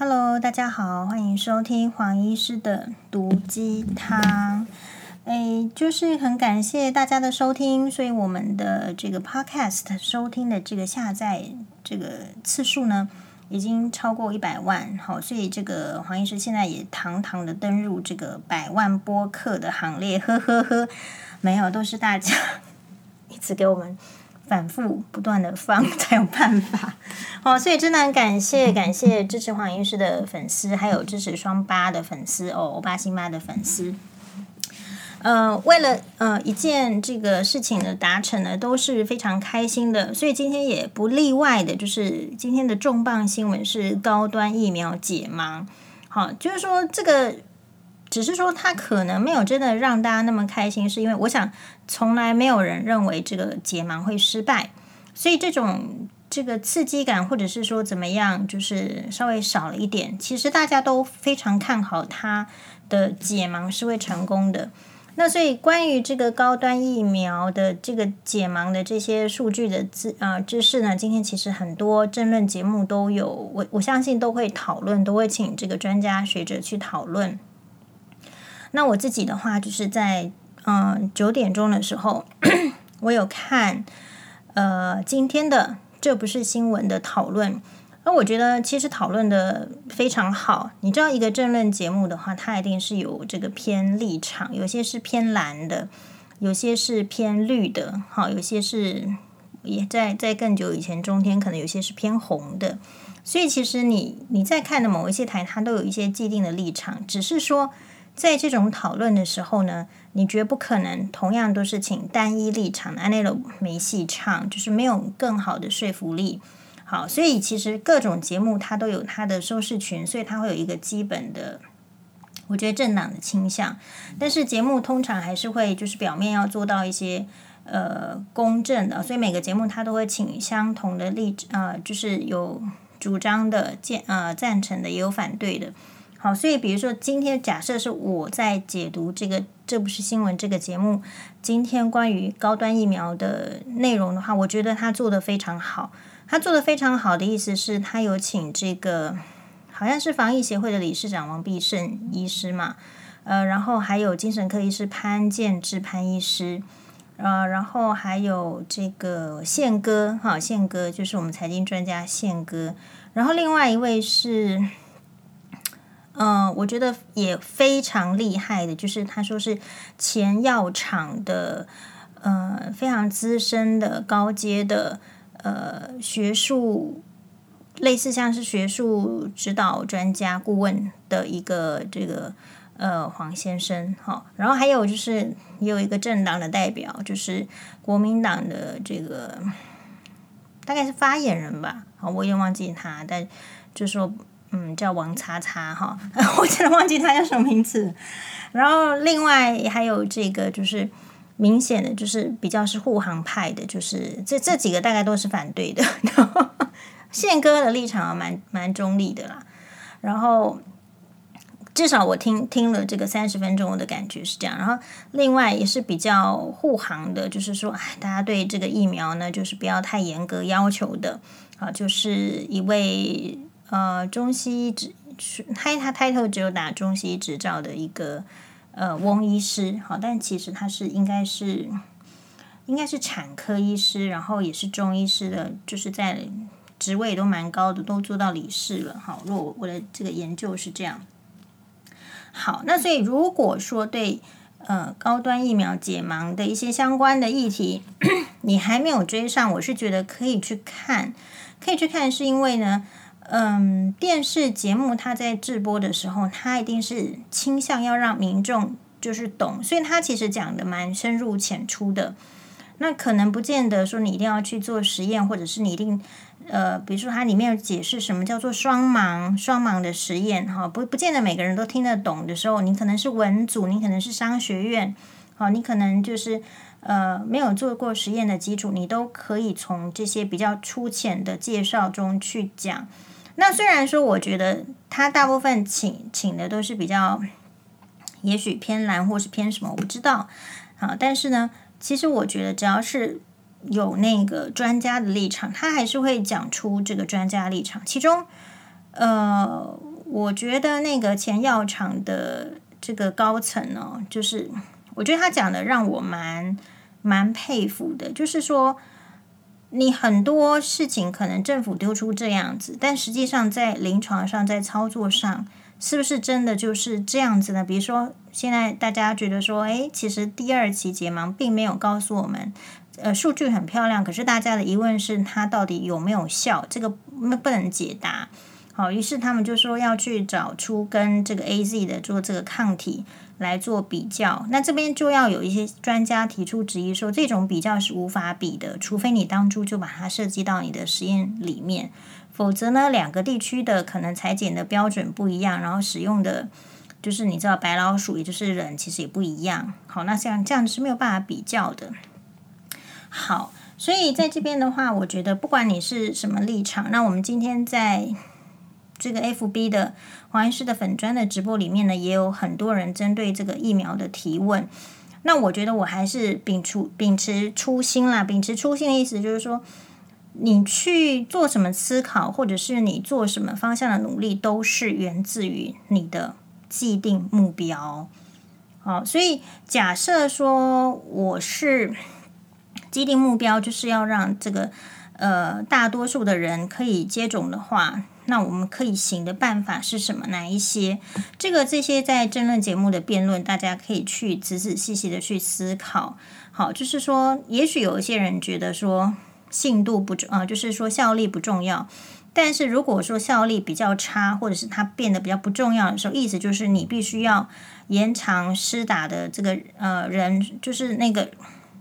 Hello，大家好，欢迎收听黄医师的毒鸡汤。诶，就是很感谢大家的收听，所以我们的这个 Podcast 收听的这个下载这个次数呢，已经超过一百万。好，所以这个黄医师现在也堂堂的登入这个百万播客的行列。呵呵呵，没有，都是大家 一直给我们。反复不断的放 才有办法，哦，所以真的很感谢感谢支持黄医师的粉丝，还有支持双八的粉丝哦，欧巴辛巴的粉丝。呃，为了呃一件这个事情的达成呢，都是非常开心的，所以今天也不例外的，就是今天的重磅新闻是高端疫苗解盲。好，就是说这个。只是说他可能没有真的让大家那么开心，是因为我想从来没有人认为这个解盲会失败，所以这种这个刺激感或者是说怎么样，就是稍微少了一点。其实大家都非常看好他的解盲是会成功的。那所以关于这个高端疫苗的这个解盲的这些数据的知啊知识呢，今天其实很多政论节目都有，我我相信都会讨论，都会请这个专家学者去讨论。那我自己的话，就是在嗯九点钟的时候，我有看呃今天的这不是新闻的讨论，而我觉得其实讨论的非常好。你知道，一个政论节目的话，它一定是有这个偏立场，有些是偏蓝的，有些是偏绿的，好，有些是也在在更久以前，中天可能有些是偏红的。所以其实你你在看的某一些台，它都有一些既定的立场，只是说。在这种讨论的时候呢，你绝不可能同样都是请单一立场的那种没戏唱，就是没有更好的说服力。好，所以其实各种节目它都有它的收视群，所以它会有一个基本的，我觉得政党的倾向。但是节目通常还是会就是表面要做到一些呃公正的，所以每个节目它都会请相同的立呃，就是有主张的、建呃赞成的，也有反对的。好，所以比如说，今天假设是我在解读这个，这不是新闻这个节目，今天关于高端疫苗的内容的话，我觉得他做的非常好。他做的非常好的意思是，他有请这个好像是防疫协会的理事长王必胜医师嘛，呃，然后还有精神科医师潘建志潘医师，呃，然后还有这个宪哥哈，宪哥就是我们财经专家宪哥，然后另外一位是。嗯，我觉得也非常厉害的，就是他说是前药厂的，呃，非常资深的高阶的，呃，学术类似像是学术指导专家顾问的一个这个呃黄先生，哈，然后还有就是也有一个政党的代表，就是国民党的这个大概是发言人吧，好，我也忘记他，但就说。嗯，叫王叉叉哈，我真的忘记他叫什么名字。然后另外还有这个，就是明显的，就是比较是护航派的，就是这这几个大概都是反对的。然 后宪哥的立场蛮蛮中立的啦。然后至少我听听了这个三十分钟，我的感觉是这样。然后另外也是比较护航的，就是说，哎，大家对这个疫苗呢，就是不要太严格要求的啊，就是一位。呃，中西医执他他 title 只有打中西医执照的一个呃翁医师，好，但其实他是应该是应该是产科医师，然后也是中医师的，就是在职位都蛮高的，都做到理事了。好，如果我的这个研究是这样，好，那所以如果说对呃高端疫苗解盲的一些相关的议题，你还没有追上，我是觉得可以去看，可以去看，是因为呢。嗯，电视节目它在直播的时候，它一定是倾向要让民众就是懂，所以它其实讲的蛮深入浅出的。那可能不见得说你一定要去做实验，或者是你一定呃，比如说它里面有解释什么叫做双盲双盲的实验哈，不不见得每个人都听得懂的时候，你可能是文组，你可能是商学院，好，你可能就是呃没有做过实验的基础，你都可以从这些比较粗浅的介绍中去讲。那虽然说，我觉得他大部分请请的都是比较，也许偏蓝或是偏什么，我不知道啊。但是呢，其实我觉得只要是有那个专家的立场，他还是会讲出这个专家立场。其中，呃，我觉得那个前药厂的这个高层哦，就是我觉得他讲的让我蛮蛮佩服的，就是说。你很多事情可能政府丢出这样子，但实际上在临床上，在操作上，是不是真的就是这样子呢？比如说，现在大家觉得说，哎，其实第二期结盲并没有告诉我们，呃，数据很漂亮，可是大家的疑问是它到底有没有效？这个不能解答。好，于是他们就说要去找出跟这个 AZ 的做这个抗体。来做比较，那这边就要有一些专家提出质疑，说这种比较是无法比的，除非你当初就把它设计到你的实验里面，否则呢，两个地区的可能裁剪的标准不一样，然后使用的就是你知道白老鼠，也就是人，其实也不一样。好，那像这样是没有办法比较的。好，所以在这边的话，我觉得不管你是什么立场，那我们今天在。这个 FB 的黄医师的粉砖的直播里面呢，也有很多人针对这个疫苗的提问。那我觉得我还是秉持秉持初心啦，秉持初心的意思就是说，你去做什么思考，或者是你做什么方向的努力，都是源自于你的既定目标。好，所以假设说我是既定目标，就是要让这个呃大多数的人可以接种的话。那我们可以行的办法是什么？哪一些？这个这些在争论节目的辩论，大家可以去仔仔细细的去思考。好，就是说，也许有一些人觉得说信度不重啊，就是说效力不重要。但是如果说效力比较差，或者是它变得比较不重要的时候，意思就是你必须要延长施打的这个呃人，就是那个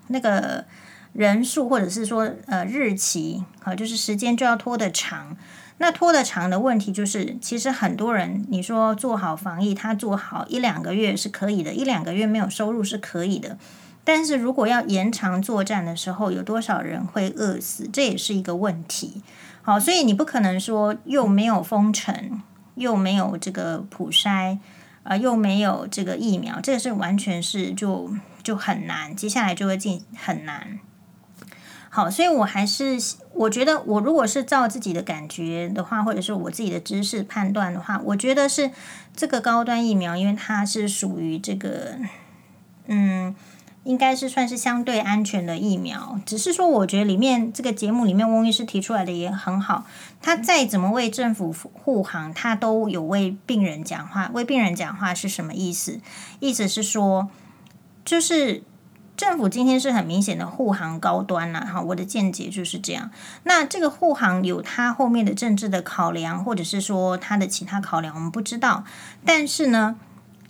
那个人数，或者是说呃日期，好，就是时间就要拖得长。那拖得长的问题就是，其实很多人你说做好防疫，他做好一两个月是可以的，一两个月没有收入是可以的。但是如果要延长作战的时候，有多少人会饿死，这也是一个问题。好，所以你不可能说又没有封城，又没有这个普筛，啊、又没有这个疫苗，这个是完全是就就很难，接下来就会进很难。好，所以我还是我觉得，我如果是照自己的感觉的话，或者是我自己的知识判断的话，我觉得是这个高端疫苗，因为它是属于这个，嗯，应该是算是相对安全的疫苗。只是说，我觉得里面这个节目里面，翁医师提出来的也很好。他再怎么为政府护航，他都有为病人讲话。为病人讲话是什么意思？意思是说，就是。政府今天是很明显的护航高端了，哈，我的见解就是这样。那这个护航有它后面的政治的考量，或者是说它的其他考量，我们不知道。但是呢，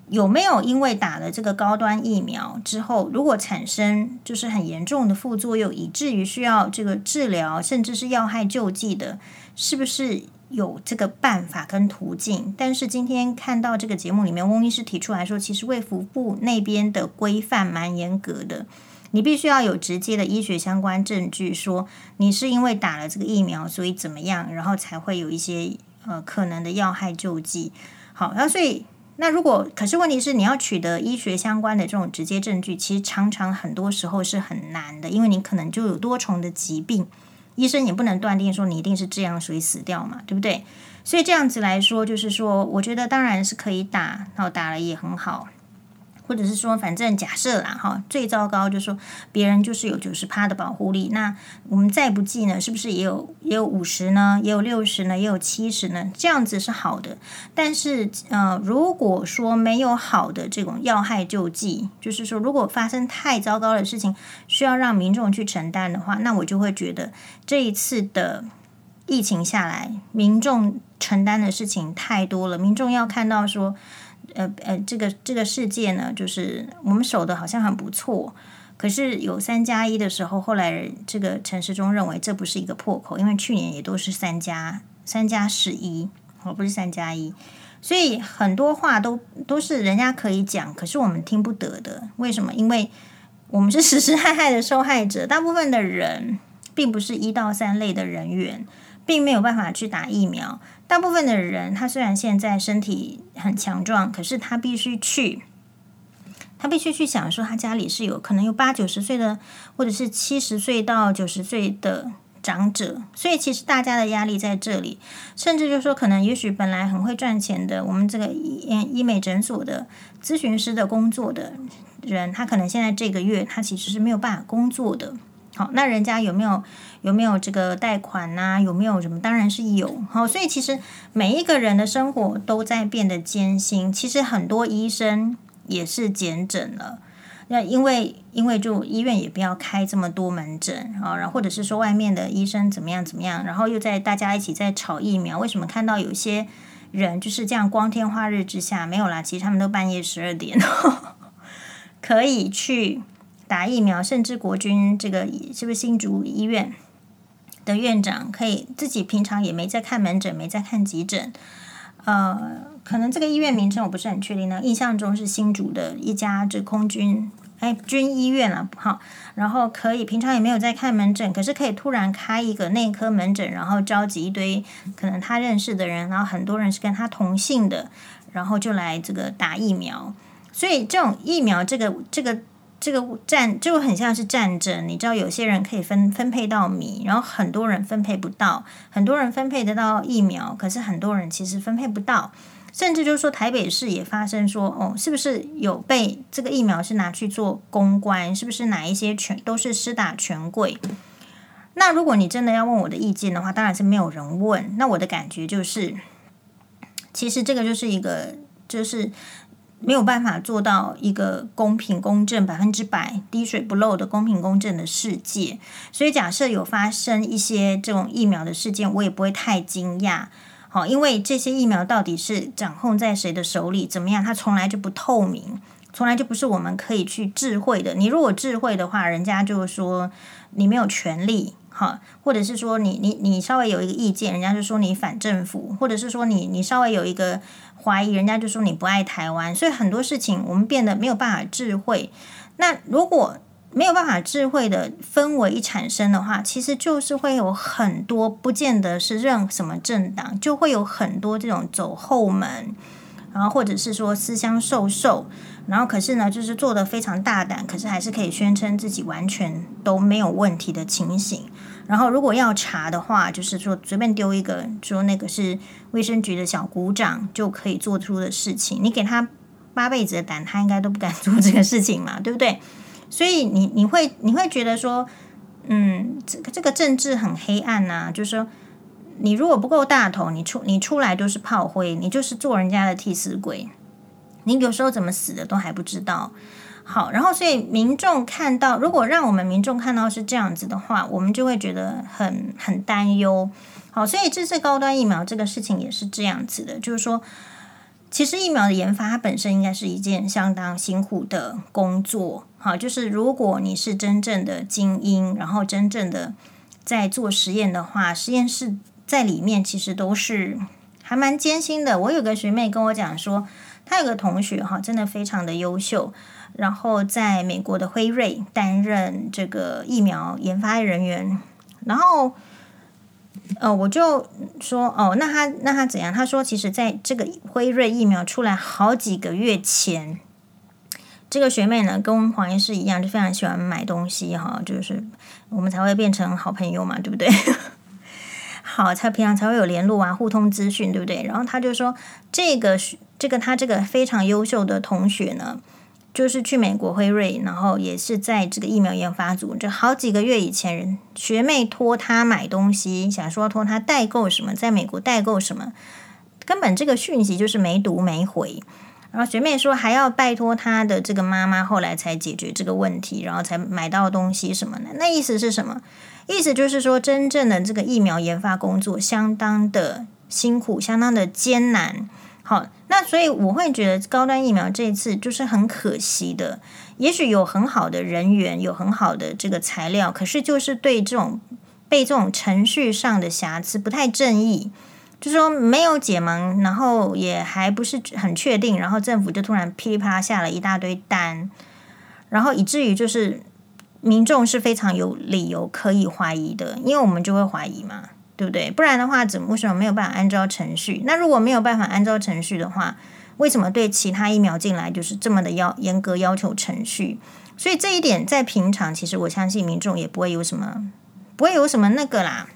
有没有因为打了这个高端疫苗之后，如果产生就是很严重的副作用，以至于需要这个治疗，甚至是要害救济的，是不是？有这个办法跟途径，但是今天看到这个节目里面，翁医师提出来说，其实卫福部那边的规范蛮严格的，你必须要有直接的医学相关证据，说你是因为打了这个疫苗，所以怎么样，然后才会有一些呃可能的要害救济。好，那所以那如果可是问题是，你要取得医学相关的这种直接证据，其实常常很多时候是很难的，因为你可能就有多重的疾病。医生也不能断定说你一定是这样，所以死掉嘛，对不对？所以这样子来说，就是说，我觉得当然是可以打，然后打了也很好。或者是说，反正假设啦，哈，最糟糕就是说别人就是有九十趴的保护力，那我们再不济呢，是不是也有也有五十呢，也有六十呢，也有七十呢？这样子是好的。但是呃，如果说没有好的这种要害救济，就是说如果发生太糟糕的事情，需要让民众去承担的话，那我就会觉得这一次的疫情下来，民众承担的事情太多了，民众要看到说。呃呃，这个这个世界呢，就是我们守的好像很不错，可是有三加一的时候，后来这个陈时中认为这不是一个破口，因为去年也都是三加三加十一，而不是三加一，所以很多话都都是人家可以讲，可是我们听不得的。为什么？因为我们是实实 在在的受害者，大部分的人并不是一到三类的人员。并没有办法去打疫苗。大部分的人，他虽然现在身体很强壮，可是他必须去，他必须去想说，他家里是有可能有八九十岁的，或者是七十岁到九十岁的长者，所以其实大家的压力在这里，甚至就说，可能也许本来很会赚钱的，我们这个医医美诊所的咨询师的工作的人，他可能现在这个月他其实是没有办法工作的。好，那人家有没有有没有这个贷款呐、啊？有没有什么？当然是有。好，所以其实每一个人的生活都在变得艰辛。其实很多医生也是减诊了。那因为因为就医院也不要开这么多门诊啊，然后或者是说外面的医生怎么样怎么样，然后又在大家一起在吵疫苗，为什么看到有些人就是这样光天化日之下没有啦？其实他们都半夜十二点 可以去打疫苗，甚至国军这个是不是新竹医院的院长可以自己平常也没在看门诊，没在看急诊，呃。可能这个医院名称我不是很确定呢，印象中是新竹的一家这空军哎军医院了，好，然后可以平常也没有在看门诊，可是可以突然开一个内科门诊，然后召集一堆可能他认识的人，然后很多人是跟他同姓的，然后就来这个打疫苗，所以这种疫苗这个这个。这个战就很像是战争，你知道，有些人可以分分配到米，然后很多人分配不到，很多人分配得到疫苗，可是很多人其实分配不到，甚至就是说台北市也发生说，哦，是不是有被这个疫苗是拿去做公关？是不是哪一些全都是施打权贵？那如果你真的要问我的意见的话，当然是没有人问。那我的感觉就是，其实这个就是一个就是。没有办法做到一个公平公正、百分之百滴水不漏的公平公正的世界，所以假设有发生一些这种疫苗的事件，我也不会太惊讶。好，因为这些疫苗到底是掌控在谁的手里，怎么样，它从来就不透明，从来就不是我们可以去智慧的。你如果智慧的话，人家就说你没有权利，哈，或者是说你你你稍微有一个意见，人家就说你反政府，或者是说你你稍微有一个。怀疑人家就说你不爱台湾，所以很多事情我们变得没有办法智慧。那如果没有办法智慧的氛围一产生的话，其实就是会有很多不见得是任什么政党，就会有很多这种走后门，然后或者是说私相授受，然后可是呢，就是做的非常大胆，可是还是可以宣称自己完全都没有问题的情形。然后，如果要查的话，就是说随便丢一个，说那个是卫生局的小股长就可以做出的事情。你给他八辈子的胆，他应该都不敢 做这个事情嘛，对不对？所以你你会你会觉得说，嗯，这个这个政治很黑暗呐、就是说，你如果不够大头，你出你出来都是炮灰，你就是做人家的替死鬼。你有时候怎么死的都还不知道。好，然后所以民众看到，如果让我们民众看到是这样子的话，我们就会觉得很很担忧。好，所以这次高端疫苗这个事情也是这样子的，就是说，其实疫苗的研发它本身应该是一件相当辛苦的工作。好，就是如果你是真正的精英，然后真正的在做实验的话，实验室在里面其实都是还蛮艰辛的。我有个学妹跟我讲说，她有个同学哈，真的非常的优秀。然后在美国的辉瑞担任这个疫苗研发人员，然后，呃，我就说，哦，那他那他怎样？他说，其实在这个辉瑞疫苗出来好几个月前，这个学妹呢跟黄医师一样，就非常喜欢买东西哈，就是我们才会变成好朋友嘛，对不对？好，才平常才会有联络啊，互通资讯，对不对？然后他就说，这个这个他这个非常优秀的同学呢。就是去美国辉瑞，然后也是在这个疫苗研发组，就好几个月以前，学妹托他买东西，想说托他代购什么，在美国代购什么，根本这个讯息就是没读没回。然后学妹说还要拜托他的这个妈妈，后来才解决这个问题，然后才买到东西什么的。那意思是什么？意思就是说，真正的这个疫苗研发工作相当的辛苦，相当的艰难。好，那所以我会觉得高端疫苗这一次就是很可惜的。也许有很好的人员，有很好的这个材料，可是就是对这种被这种程序上的瑕疵不太正义，就说没有解盲，然后也还不是很确定，然后政府就突然噼里啪啦下了一大堆单，然后以至于就是民众是非常有理由可以怀疑的，因为我们就会怀疑嘛。对不对？不然的话，怎么为什么没有办法按照程序？那如果没有办法按照程序的话，为什么对其他疫苗进来就是这么的要严格要求程序？所以这一点在平常，其实我相信民众也不会有什么不会有什么那个啦，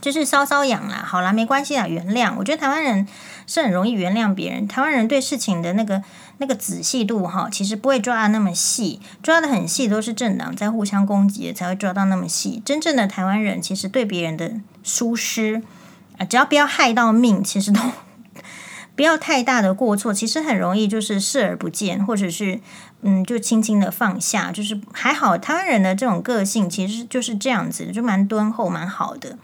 就是稍稍痒啦，好啦，没关系啦，原谅。我觉得台湾人是很容易原谅别人，台湾人对事情的那个那个仔细度哈，其实不会抓得那么细，抓得很细都是政党在互相攻击才会抓到那么细。真正的台湾人其实对别人的疏失啊，只要不要害到命，其实都。不要太大的过错，其实很容易就是视而不见，或者是嗯，就轻轻的放下，就是还好。台湾人的这种个性其实就是这样子，就蛮敦厚，蛮好的。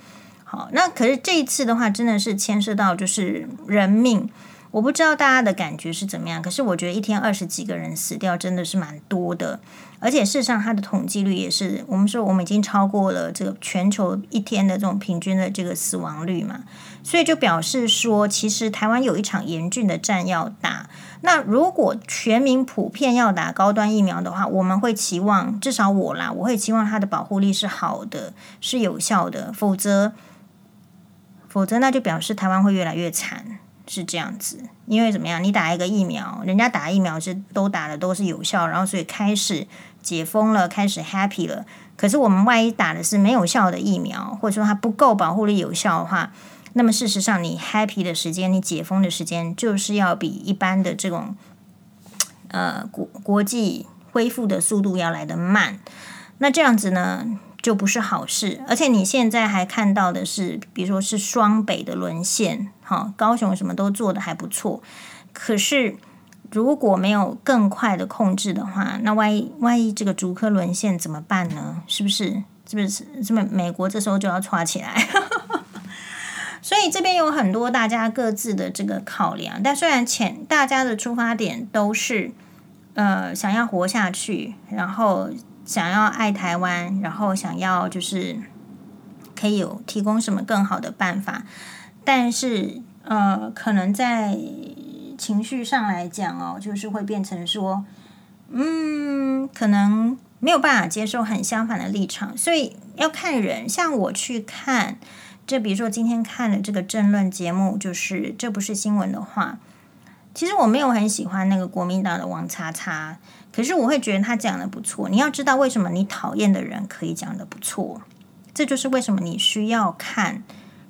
好，那可是这一次的话，真的是牵涉到就是人命。我不知道大家的感觉是怎么样，可是我觉得一天二十几个人死掉真的是蛮多的，而且事实上它的统计率也是，我们说我们已经超过了这个全球一天的这种平均的这个死亡率嘛，所以就表示说，其实台湾有一场严峻的战要打。那如果全民普遍要打高端疫苗的话，我们会期望，至少我啦，我会期望它的保护力是好的，是有效的，否则，否则那就表示台湾会越来越惨。是这样子，因为怎么样？你打一个疫苗，人家打疫苗是都打的都是有效，然后所以开始解封了，开始 happy 了。可是我们万一打的是没有效的疫苗，或者说它不够保护力有效的话，那么事实上你 happy 的时间，你解封的时间就是要比一般的这种呃国国际恢复的速度要来得慢。那这样子呢？就不是好事，而且你现在还看到的是，比如说是双北的沦陷，哈，高雄什么都做得还不错，可是如果没有更快的控制的话，那万一万一这个竹科沦陷怎么办呢？是不是？是不是？是不是美国这时候就要抓起来？所以这边有很多大家各自的这个考量，但虽然前大家的出发点都是呃想要活下去，然后。想要爱台湾，然后想要就是可以有提供什么更好的办法，但是呃，可能在情绪上来讲哦，就是会变成说，嗯，可能没有办法接受很相反的立场，所以要看人。像我去看，就比如说今天看的这个政论节目，就是这不是新闻的话，其实我没有很喜欢那个国民党的王叉叉。可是我会觉得他讲的不错。你要知道为什么你讨厌的人可以讲的不错，这就是为什么你需要看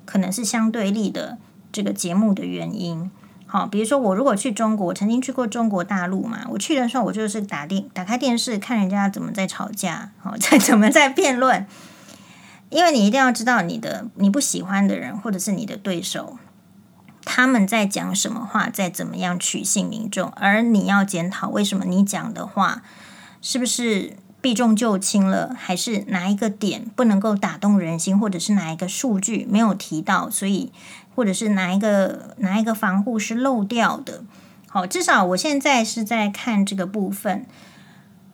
可能是相对立的这个节目的原因。好，比如说我如果去中国，我曾经去过中国大陆嘛，我去的时候我就是打电打开电视看人家怎么在吵架，好，在怎么在辩论，因为你一定要知道你的你不喜欢的人或者是你的对手。他们在讲什么话，在怎么样取信民众，而你要检讨为什么你讲的话是不是避重就轻了，还是哪一个点不能够打动人心，或者是哪一个数据没有提到，所以或者是哪一个哪一个防护是漏掉的。好，至少我现在是在看这个部分。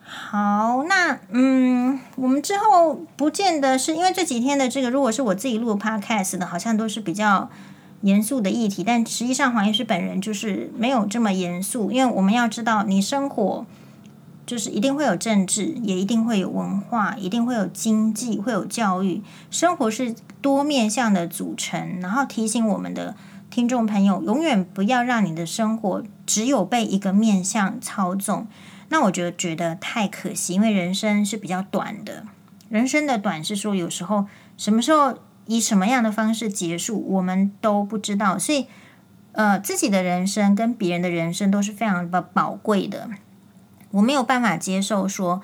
好，那嗯，我们之后不见得是因为这几天的这个，如果是我自己录 podcast 的，好像都是比较。严肃的议题，但实际上黄医师本人就是没有这么严肃，因为我们要知道，你生活就是一定会有政治，也一定会有文化，一定会有经济，会有教育，生活是多面向的组成。然后提醒我们的听众朋友，永远不要让你的生活只有被一个面向操纵。那我觉得觉得太可惜，因为人生是比较短的，人生的短是说有时候什么时候。以什么样的方式结束，我们都不知道。所以，呃，自己的人生跟别人的人生都是非常的宝贵的。我没有办法接受说，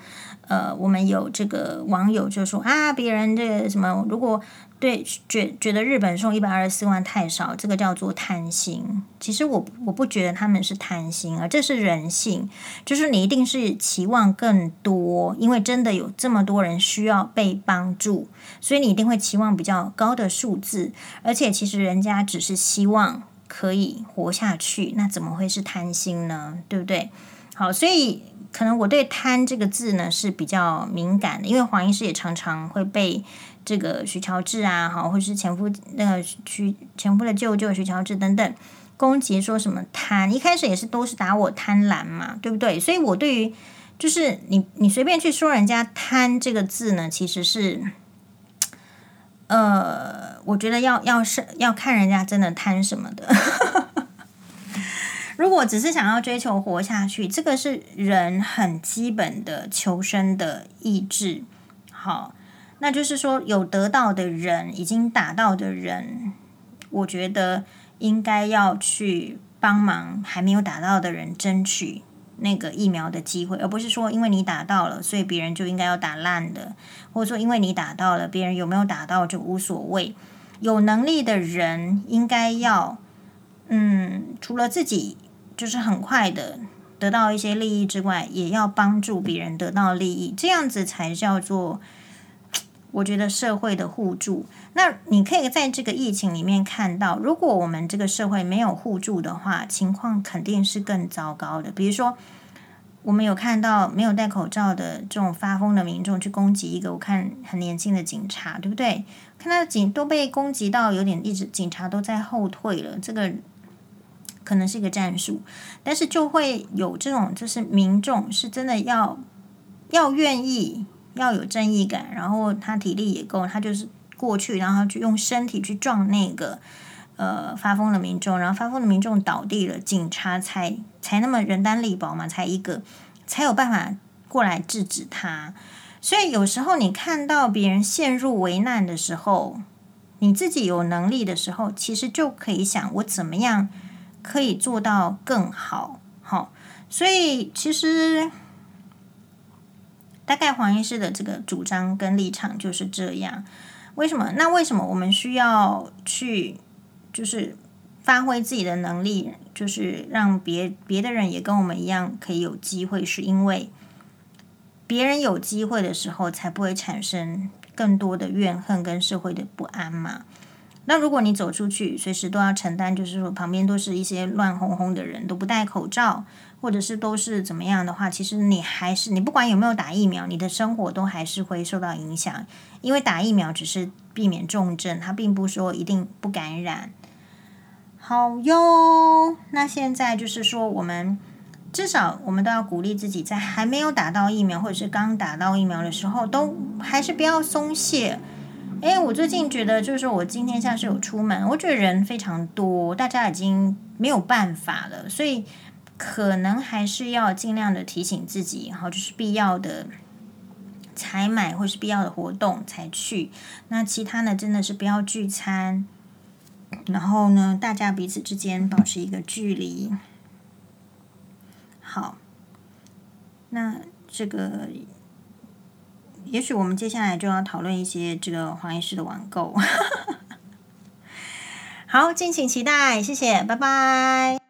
呃，我们有这个网友就说啊，别人这个什么，如果。对，觉觉得日本送一百二十四万太少，这个叫做贪心。其实我我不觉得他们是贪心，而这是人性。就是你一定是期望更多，因为真的有这么多人需要被帮助，所以你一定会期望比较高的数字。而且其实人家只是希望可以活下去，那怎么会是贪心呢？对不对？好，所以可能我对“贪”这个字呢是比较敏感的，因为黄医师也常常会被。这个徐乔治啊，好，或是前夫那个徐前夫的舅舅徐乔治等等，攻击说什么贪，一开始也是都是打我贪婪嘛，对不对？所以我对于就是你你随便去说人家贪这个字呢，其实是，呃，我觉得要要是要看人家真的贪什么的。如果只是想要追求活下去，这个是人很基本的求生的意志，好。那就是说，有得到的人，已经打到的人，我觉得应该要去帮忙还没有打到的人争取那个疫苗的机会，而不是说因为你打到了，所以别人就应该要打烂的，或者说因为你打到了，别人有没有打到就无所谓。有能力的人应该要，嗯，除了自己就是很快的得到一些利益之外，也要帮助别人得到利益，这样子才叫做。我觉得社会的互助，那你可以在这个疫情里面看到，如果我们这个社会没有互助的话，情况肯定是更糟糕的。比如说，我们有看到没有戴口罩的这种发疯的民众去攻击一个我看很年轻的警察，对不对？看到警都被攻击到有点一直警察都在后退了，这个可能是一个战术，但是就会有这种就是民众是真的要要愿意。要有正义感，然后他体力也够，他就是过去，然后就用身体去撞那个呃发疯的民众，然后发疯的民众倒地了，警察才才那么人单力薄嘛，才一个才有办法过来制止他。所以有时候你看到别人陷入危难的时候，你自己有能力的时候，其实就可以想我怎么样可以做到更好。好，所以其实。大概黄医师的这个主张跟立场就是这样。为什么？那为什么我们需要去就是发挥自己的能力，就是让别别的人也跟我们一样可以有机会？是因为别人有机会的时候，才不会产生更多的怨恨跟社会的不安嘛。那如果你走出去，随时都要承担，就是说旁边都是一些乱哄哄的人，都不戴口罩，或者是都是怎么样的话，其实你还是你不管有没有打疫苗，你的生活都还是会受到影响。因为打疫苗只是避免重症，它并不说一定不感染。好哟，那现在就是说，我们至少我们都要鼓励自己，在还没有打到疫苗或者是刚打到疫苗的时候，都还是不要松懈。诶，我最近觉得，就是我今天像是有出门，我觉得人非常多，大家已经没有办法了，所以可能还是要尽量的提醒自己，然后就是必要的采买或是必要的活动才去。那其他呢，真的是不要聚餐，然后呢，大家彼此之间保持一个距离。好，那这个。也许我们接下来就要讨论一些这个黄医师的网购，好，敬请期待，谢谢，拜拜。